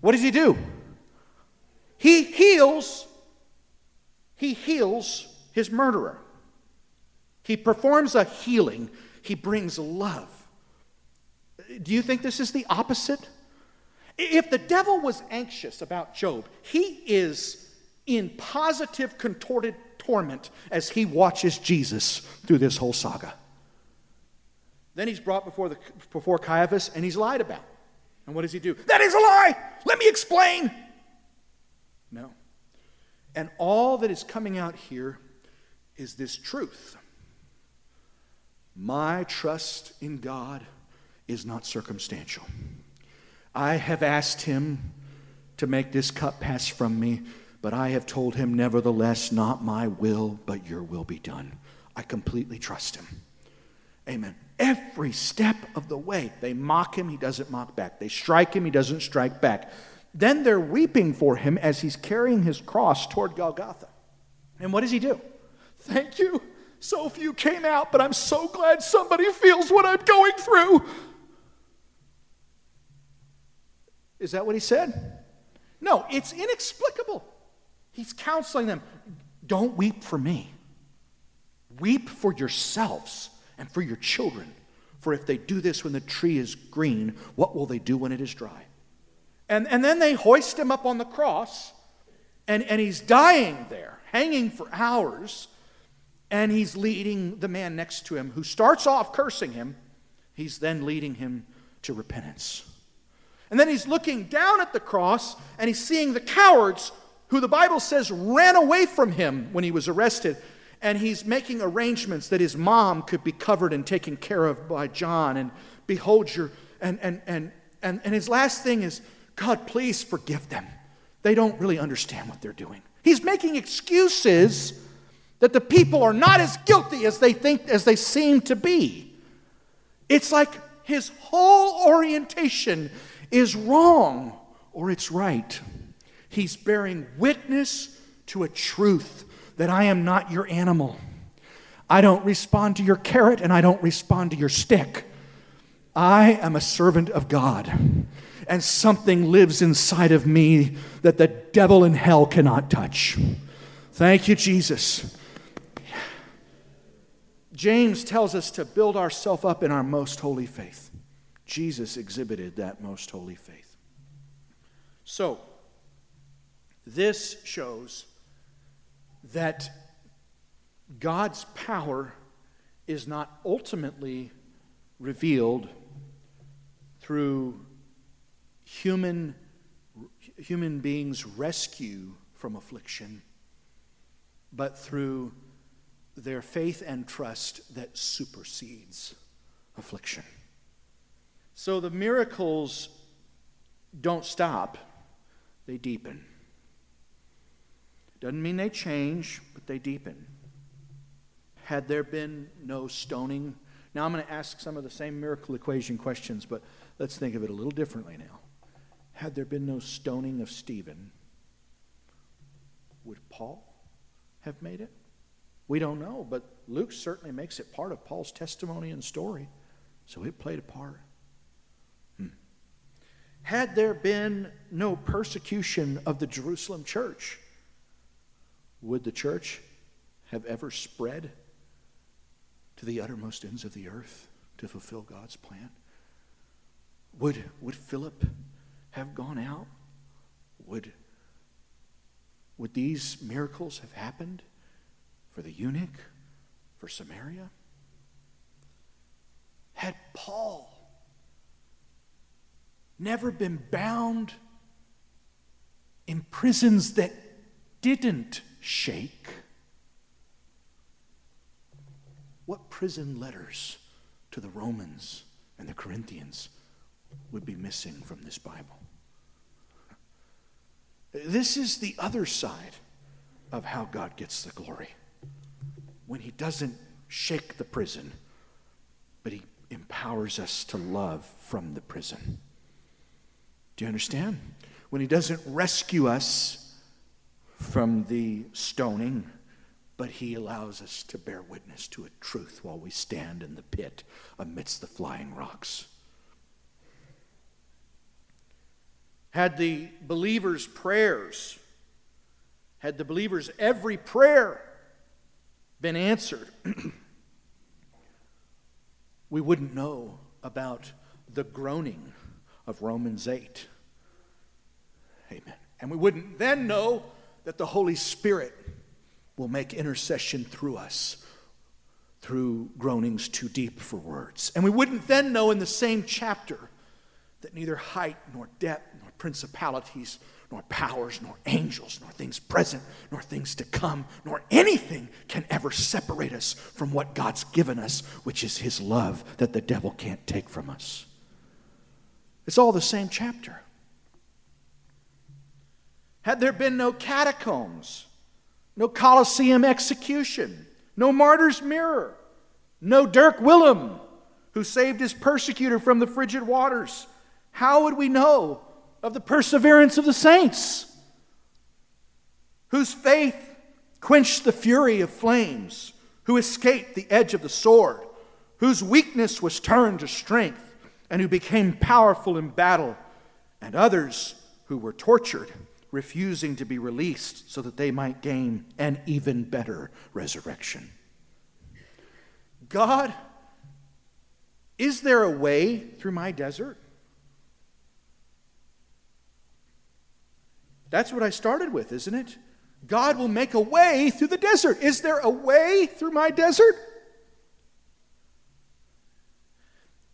What does he do? He heals, he heals his murderer. He performs a healing, he brings love. Do you think this is the opposite? If the devil was anxious about Job, he is in positive contorted torment as he watches Jesus through this whole saga. Then he's brought before, the, before Caiaphas and he's lied about. And what does he do? That is a lie! Let me explain! No. And all that is coming out here is this truth. My trust in God is not circumstantial. I have asked him to make this cup pass from me but I have told him, nevertheless, not my will, but your will be done. I completely trust him. Amen. Every step of the way, they mock him, he doesn't mock back. They strike him, he doesn't strike back. Then they're weeping for him as he's carrying his cross toward Golgotha. And what does he do? Thank you. So few came out, but I'm so glad somebody feels what I'm going through. Is that what he said? No, it's inexplicable. He's counseling them. Don't weep for me. Weep for yourselves and for your children. For if they do this when the tree is green, what will they do when it is dry? And, and then they hoist him up on the cross, and, and he's dying there, hanging for hours, and he's leading the man next to him, who starts off cursing him. He's then leading him to repentance. And then he's looking down at the cross, and he's seeing the cowards who the Bible says ran away from him when he was arrested. And he's making arrangements that his mom could be covered and taken care of by John. And behold, your, and, and, and, and, and his last thing is, God, please forgive them. They don't really understand what they're doing. He's making excuses that the people are not as guilty as they think, as they seem to be. It's like his whole orientation is wrong or it's right. He's bearing witness to a truth that I am not your animal. I don't respond to your carrot and I don't respond to your stick. I am a servant of God. And something lives inside of me that the devil in hell cannot touch. Thank you, Jesus. James tells us to build ourselves up in our most holy faith. Jesus exhibited that most holy faith. So, this shows that God's power is not ultimately revealed through human, human beings' rescue from affliction, but through their faith and trust that supersedes affliction. So the miracles don't stop, they deepen. Doesn't mean they change, but they deepen. Had there been no stoning, now I'm going to ask some of the same miracle equation questions, but let's think of it a little differently now. Had there been no stoning of Stephen, would Paul have made it? We don't know, but Luke certainly makes it part of Paul's testimony and story, so it played a part. Hmm. Had there been no persecution of the Jerusalem church, would the church have ever spread to the uttermost ends of the earth to fulfill God's plan? Would, would Philip have gone out? Would, would these miracles have happened for the eunuch, for Samaria? Had Paul never been bound in prisons that didn't shake? What prison letters to the Romans and the Corinthians would be missing from this Bible? This is the other side of how God gets the glory. When He doesn't shake the prison, but He empowers us to love from the prison. Do you understand? When He doesn't rescue us from the stoning, but He allows us to bear witness to a truth while we stand in the pit amidst the flying rocks. had the believers' prayers, had the believers' every prayer been answered, we wouldn't know about the groaning of Romans 8. Amen. And we wouldn't then know that the Holy Spirit will make intercession through us through groanings too deep for words. And we wouldn't then know in the same chapter that neither height nor depth nor principalities, nor powers, nor angels, nor things present, nor things to come, nor anything can ever separate us from what God's given us, which is His love that the devil can't take from us. It's all the same chapter. Had there been no catacombs, no Colosseum execution, no martyr's mirror, no Dirk Willem, who saved his persecutor from the frigid waters, how would we know of the perseverance of the saints, whose faith quenched the fury of flames, who escaped the edge of the sword, whose weakness was turned to strength, and who became powerful in battle, and others who were tortured, refusing to be released so that they might gain an even better resurrection. God, is there a way through my desert? That's what I started with, isn't it? God will make a way through the desert. Is there a way through my desert?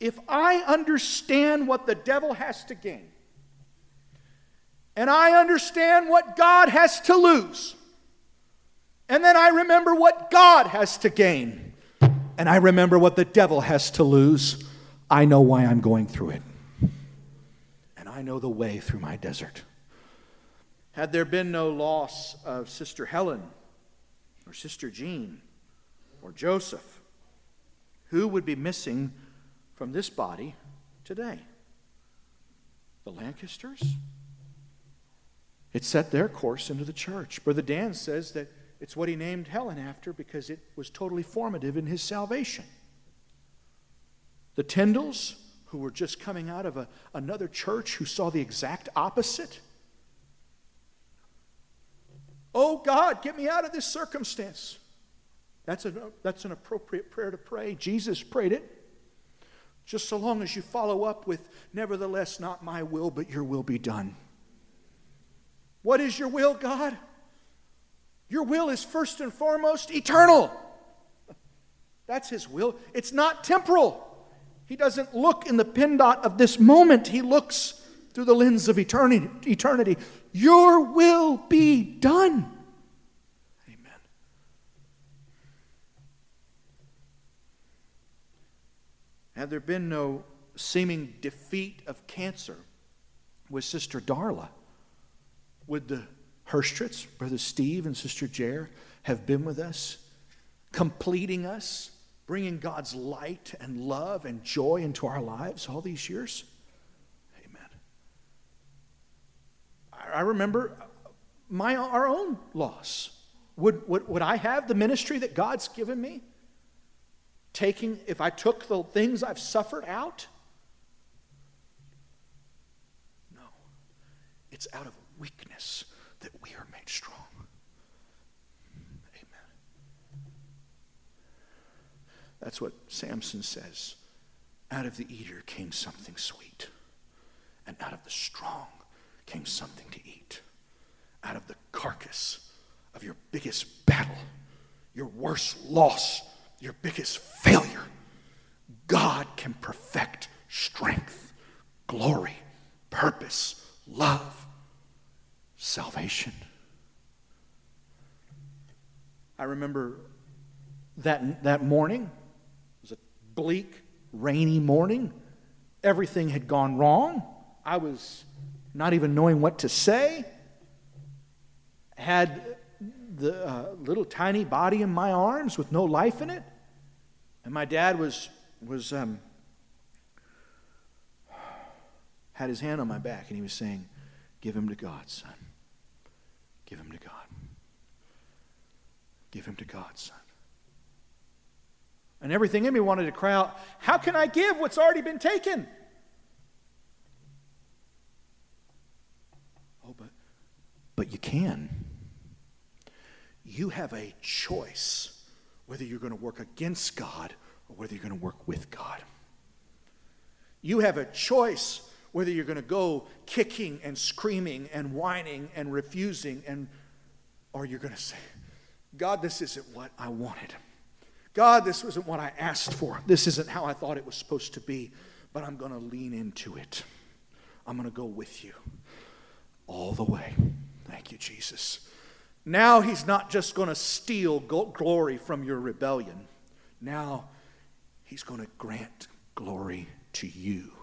If I understand what the devil has to gain, and I understand what God has to lose, and then I remember what God has to gain, and I remember what the devil has to lose, I know why I'm going through it. And I know the way through my desert. Had there been no loss of Sister Helen or Sister Jean or Joseph, who would be missing from this body today? The Lancasters? It set their course into the church. Brother Dan says that it's what he named Helen after because it was totally formative in his salvation. The Tyndalls, who were just coming out of a, another church who saw the exact opposite, Oh God, get me out of this circumstance. That's an, that's an appropriate prayer to pray. Jesus prayed it. Just so long as you follow up with, nevertheless, not my will, but your will be done. What is your will, God? Your will is first and foremost eternal. That's his will. It's not temporal. He doesn't look in the pin dot of this moment, he looks through the lens of eternity. eternity. Your will be done. Amen. Had there been no seeming defeat of cancer with Sister Darla, would the Herstritts, Brother Steve and Sister Jer, have been with us, completing us, bringing God's light and love and joy into our lives all these years? Amen. I remember my, our own loss. Would, would, would I have the ministry that God's given me? Taking, if I took the things I've suffered out? No. It's out of weakness that we are made strong. Amen. That's what Samson says. Out of the eater came something sweet, and out of the strong came something to eat. out of the carcass of your biggest battle, your worst loss, your biggest failure. God can perfect strength, glory, purpose, love, salvation. I remember that, that morning, it was a bleak, rainy morning. Everything had gone wrong. I was not even knowing what to say. Had the uh, little tiny body in my arms with no life in it. And my dad was, was um, had his hand on my back and he was saying, Give him to God, son. Give him to God. Give him to God, son. And everything in me wanted to cry out, How can I give what's already been taken? Oh, but, but you can. You have a choice whether you're going to work against God or whether you're going to work with God. You have a choice whether you're going to go kicking and screaming and whining and refusing and or you're going to say, God, this isn't what I wanted. God, this wasn't what I asked for. This isn't how I thought it was supposed to be, but I'm going to lean into it. I'm going to go with you all the way. Thank you, Jesus. Now he's not just going to steal glory from your rebellion. Now he's going to grant glory to you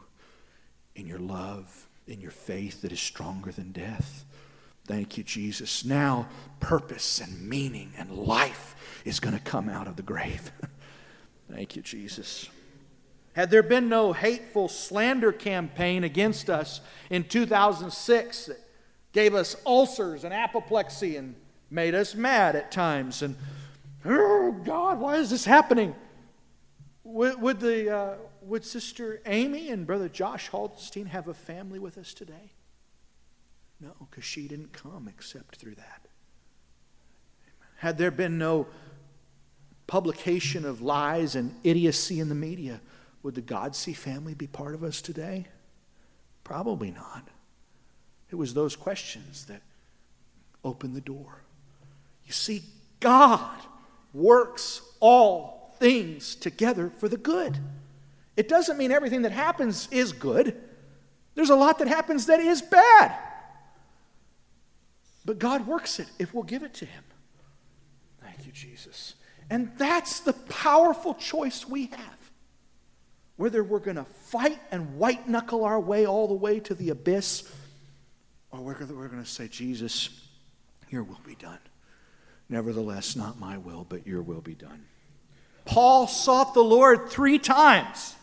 in your love, in your faith that is stronger than death. Thank you, Jesus. Now, purpose and meaning and life is going to come out of the grave. Thank you, Jesus. Had there been no hateful slander campaign against us in 2006 that gave us ulcers and apoplexy and made us mad at times, and oh God, why is this happening? Would, would the, uh, would Sister Amy and Brother Josh Haldenstein have a family with us today? No, because she didn't come except through that. Had there been no publication of lies and idiocy in the media, would the Godsey family be part of us today? Probably not. It was those questions that opened the door. You see, God works all things together for the good. It doesn't mean everything that happens is good. There's a lot that happens that is bad. But God works it if we'll give it to Him. Thank you, Jesus. And that's the powerful choice we have. Whether we're going to fight and white knuckle our way all the way to the abyss, or we're going to say, Jesus, your will be done. Nevertheless, not my will, but your will be done. Paul sought the Lord three times.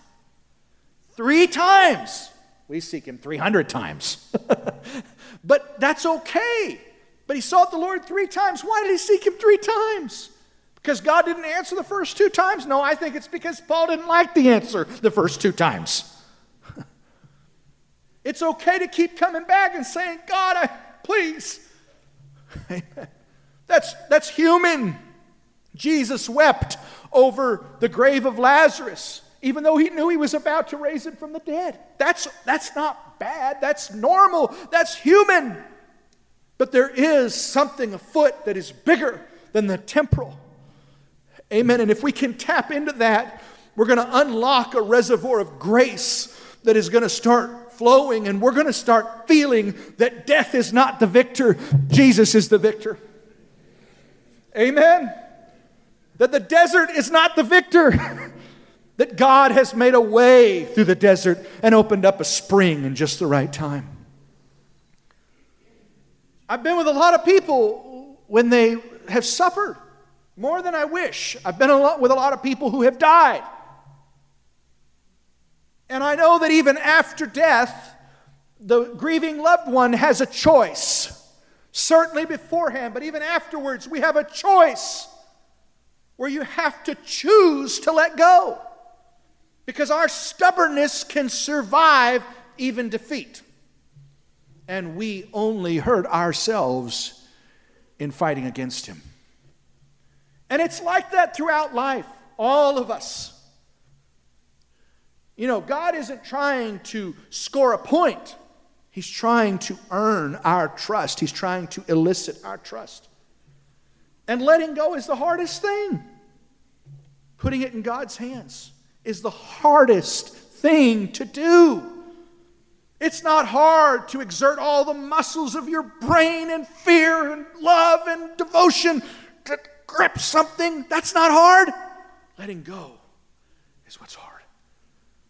Three times. We seek him 300 times. but that's okay. But he sought the Lord three times. Why did he seek him three times? Because God didn't answer the first two times? No, I think it's because Paul didn't like the answer the first two times. it's okay to keep coming back and saying, God, I, please. that's, that's human. Jesus wept over the grave of Lazarus, even though he knew he was about to raise him from the dead. That's, that's not bad. That's normal. That's human. But there is something afoot that is bigger than the temporal. Amen. And if we can tap into that, we're going to unlock a reservoir of grace that is going to start flowing, and we're going to start feeling that death is not the victor, Jesus is the victor. Amen. That the desert is not the victor. that God has made a way through the desert and opened up a spring in just the right time. I've been with a lot of people when they have suffered more than I wish. I've been a lot, with a lot of people who have died. And I know that even after death, the grieving loved one has a choice. Certainly beforehand, but even afterwards, we have a choice where you have to choose to let go. Because our stubbornness can survive even defeat and we only hurt ourselves in fighting against him. And it's like that throughout life, all of us. You know, God isn't trying to score a point He's trying to earn our trust, He's trying to elicit our trust. And letting go is the hardest thing. Putting it in God's hands is the hardest thing to do. It's not hard to exert all the muscles of your brain and fear and love and devotion to grip something. That's not hard. Letting go is what's hard.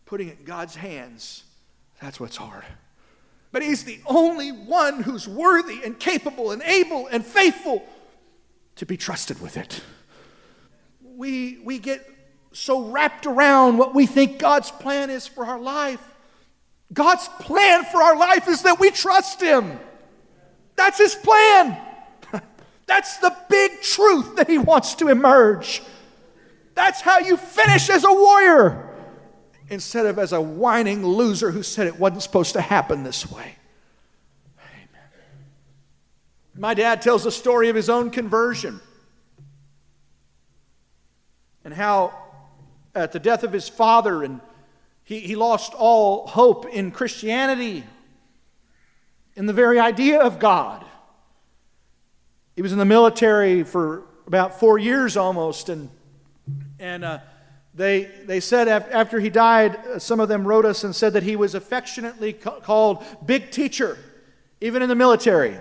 Putting it in God's hands, that's what's hard. But He's the only one who's worthy and capable and able and faithful to be trusted with it. We, we get so wrapped around what we think God's plan is for our life. God's plan for our life is that we trust Him. That's His plan. That's the big truth that He wants to emerge. That's how you finish as a warrior instead of as a whining loser who said it wasn't supposed to happen this way. Amen. My dad tells the story of his own conversion and how at the death of his father and he, he lost all hope in Christianity, in the very idea of God. He was in the military for about four years almost, and, and uh, they, they said after he died, uh, some of them wrote us and said that he was affectionately called Big Teacher, even in the military.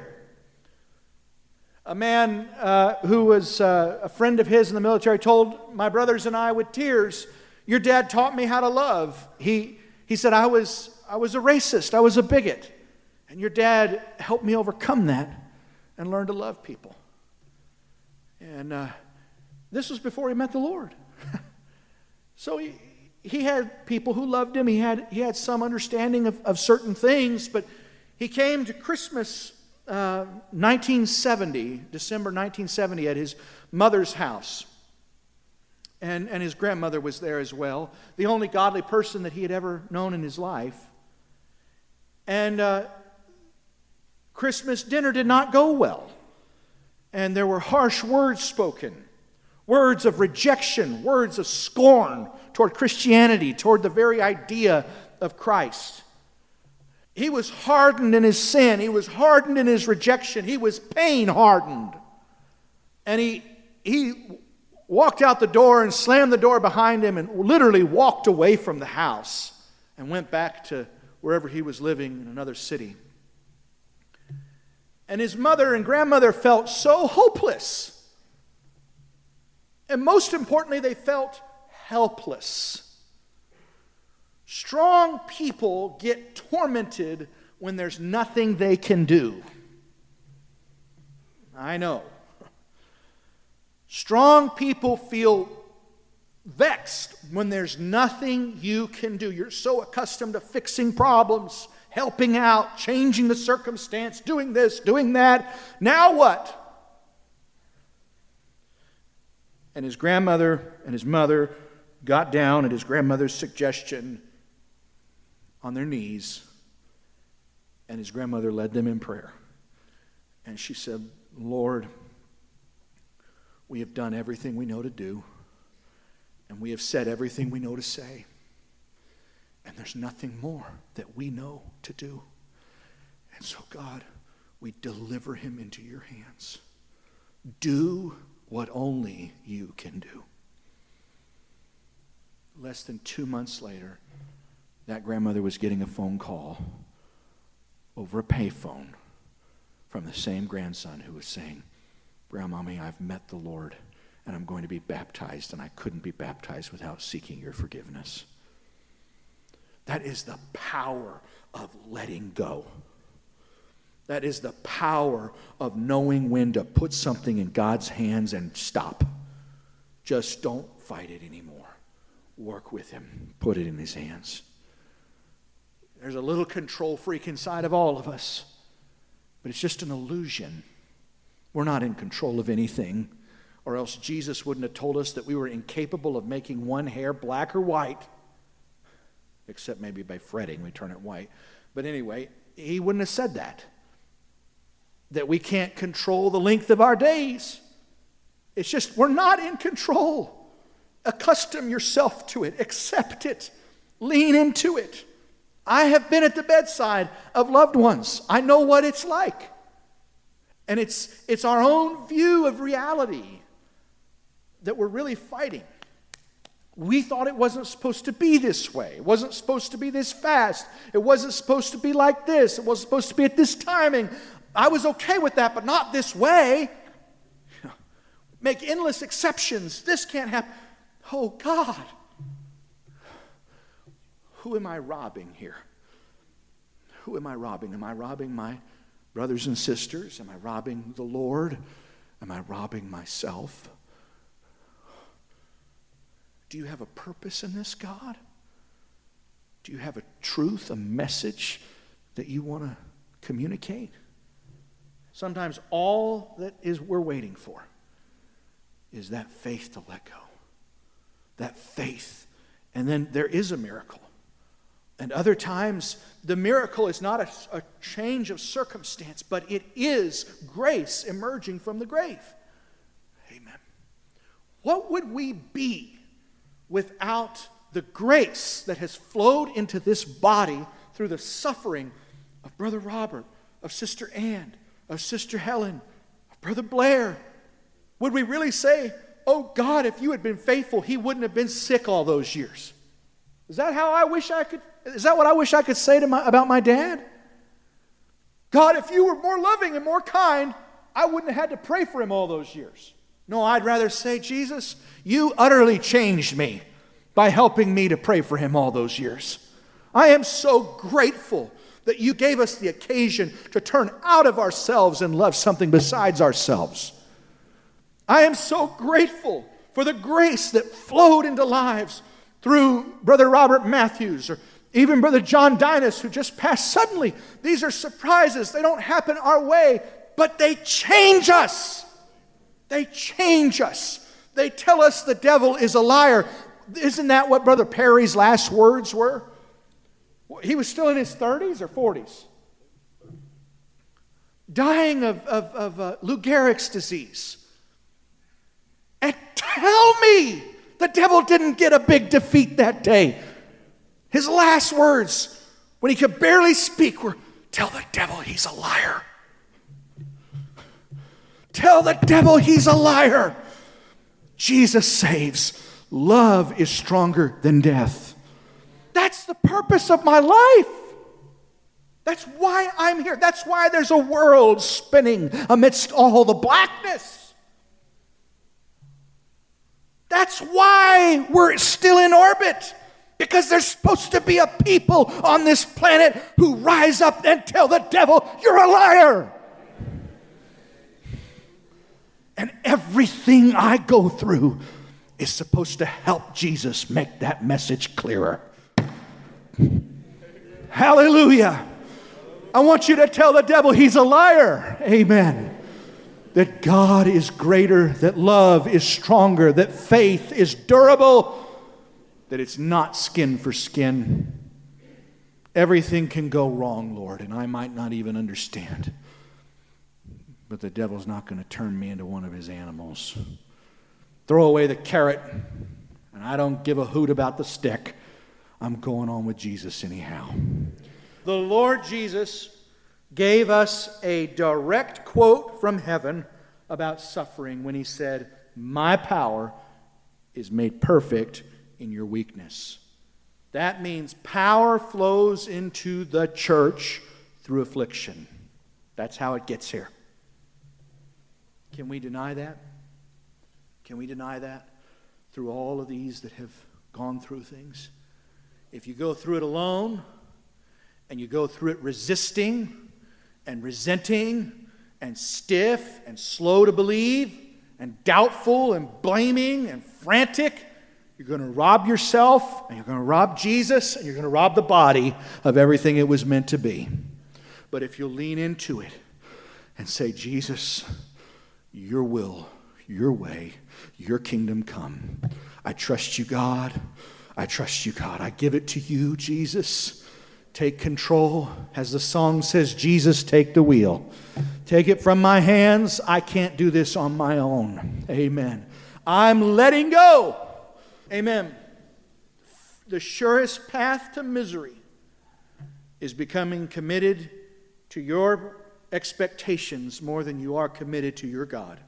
A man uh, who was uh, a friend of his in the military told my brothers and I with tears, Your dad taught me how to love. He, he said, I was, I was a racist, I was a bigot. And your dad helped me overcome that and learn to love people. And uh, this was before he met the Lord. So he, he had people who loved him. He had, he had some understanding of, of certain things, but he came to Christmas uh, 1970, December 1970, at his mother's house. And, and his grandmother was there as well, the only godly person that he had ever known in his life. And uh, Christmas dinner did not go well. And there were harsh words spoken words of rejection, words of scorn toward Christianity, toward the very idea of Christ. He was hardened in his sin, he was hardened in his rejection, he was pain hardened. And he, he walked out the door and slammed the door behind him and literally walked away from the house and went back to wherever he was living in another city. And his mother and grandmother felt so hopeless and most importantly, they felt helpless. Strong people get tormented when there's nothing they can do. I know. Strong people feel vexed when there's nothing you can do. You're so accustomed to fixing problems, helping out, changing the circumstance, doing this, doing that. Now what? And his grandmother and his mother got down at his grandmother's suggestion on their knees, and his grandmother led them in prayer. And she said, Lord, we have done everything we know to do, and we have said everything we know to say, and there's nothing more that we know to do. And so, God, we deliver him into your hands. Do what only you can do. Less than two months later, that grandmother was getting a phone call over a payphone from the same grandson who was saying, Grandmommy, I've met the Lord and I'm going to be baptized, and I couldn't be baptized without seeking your forgiveness. That is the power of letting go. That is the power of knowing when to put something in God's hands and stop. Just don't fight it anymore. Work with Him, put it in His hands. There's a little control freak inside of all of us, but it's just an illusion. We're not in control of anything, or else Jesus wouldn't have told us that we were incapable of making one hair black or white, except maybe by fretting, we turn it white. But anyway, He wouldn't have said that that we can't control the length of our days. It's just, we're not in control. Accustom yourself to it, accept it, lean into it. I have been at the bedside of loved ones. I know what it's like. And it's, it's our own view of reality that we're really fighting. We thought it wasn't supposed to be this way. It wasn't supposed to be this fast. It wasn't supposed to be like this. It wasn't supposed to be at this timing. I was okay with that, but not this way. Make endless exceptions. This can't happen. Oh, God. Who am I robbing here? Who am I robbing? Am I robbing my brothers and sisters? Am I robbing the Lord? Am I robbing myself? Do you have a purpose in this, God? Do you have a truth, a message that you want to communicate? Sometimes all that is we're waiting for is that faith to let go. That faith. And then there is a miracle. And other times, the miracle is not a, a, change of circumstance, but it is grace emerging from the grave. Amen. What would we be without the grace that has flowed into this body through the suffering of Brother Robert, of Sister Ann, of Sister Helen, of Brother Blair? Would we really say, Oh God, if you had been faithful, he wouldn't have been sick all those years? Is that how I wish I could? Is that what I wish I could say to my, about my dad? God, if you were more loving and more kind, I wouldn't have had to pray for him all those years. No, I'd rather say, Jesus, you utterly changed me by helping me to pray for him all those years. I am so grateful that you gave us the occasion to turn out of ourselves and love something besides ourselves. I am so grateful for the grace that flowed into lives through Brother Robert Matthews or even Brother John Dinas, who just passed suddenly. These are surprises. They don't happen our way, but they change us. They change us. They tell us the devil is a liar. Isn't that what Brother Perry's last words were? He was still in his 30s or 40s. Dying of, of, of uh, Lou Gehrig's disease. And tell me the devil didn't get a big defeat that day. His last words, when he could barely speak, were Tell the devil he's a liar. Tell the devil he's a liar. Jesus saves. Love is stronger than death. That's the purpose of my life. That's why I'm here. That's why there's a world spinning amidst all the blackness. That's why we're still in orbit. Because there's supposed to be a people on this planet who rise up and tell the devil, You're a liar. And everything I go through is supposed to help Jesus make that message clearer. Hallelujah. I want you to tell the devil he's a liar. Amen. That God is greater, that love is stronger, that faith is durable, that it's not skin for skin. Everything can go wrong, Lord, and I might not even understand. But the devil's not going to turn me into one of his animals. Throw away the carrot, and I don't give a hoot about the stick. I'm going on with Jesus anyhow. The Lord Jesus gave us a direct quote from heaven about suffering when he said, My power is made perfect in your weakness. That means power flows into the church through affliction. That's how it gets here. Can we deny that? Can we deny that through all of these that have gone through things? If you go through it alone and you go through it resisting and resenting and stiff and slow to believe and doubtful and blaming and frantic, you're going to rob yourself and you're going to rob Jesus and you're going to rob the body of everything it was meant to be. But if you'll lean into it and say, Jesus, your will, your way, your kingdom come. I trust you, God. I trust you, God. I give it to you, Jesus. Take control. As the song says, Jesus, take the wheel. Take it from my hands. I can't do this on my own. Amen. I'm letting go. Amen. The surest path to misery is becoming committed to your expectations more than you are committed to your God.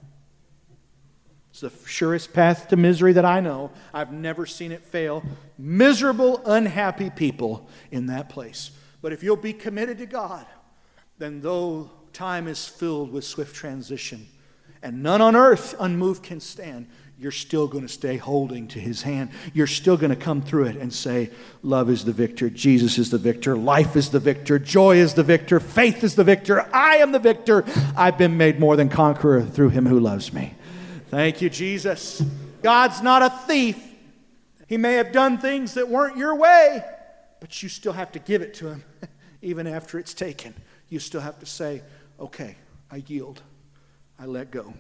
It's the surest path to misery that I know. I've never seen it fail. Miserable, unhappy people in that place. But if you'll be committed to God, then though time is filled with swift transition, and none on earth unmoved can stand, you're still going to stay holding to his hand. You're still going to come through it and say, Love is the victor, Jesus is the victor, life is the victor, joy is the victor, faith is the victor, I am the victor. I've been made more than conqueror through him who loves me. Thank you, Jesus. God's not a thief. He may have done things that weren't your way, but you still have to give it to him, even after it's taken. You still have to say, Okay, I yield. I let go.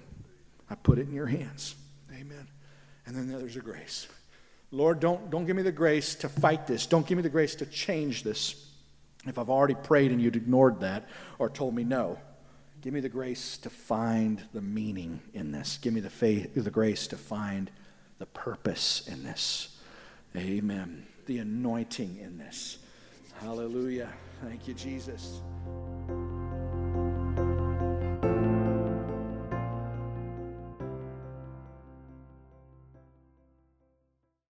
I put it in your hands. Amen. And then there's a grace. Lord, don't, don't give me the grace to fight this. Don't give me the grace to change this. If I've already prayed and you'd ignored that or told me no, give me the grace to find the meaning in this. Give me the faith, the grace to find the purpose in this. Amen. The anointing in this. Hallelujah. Thank you, Jesus.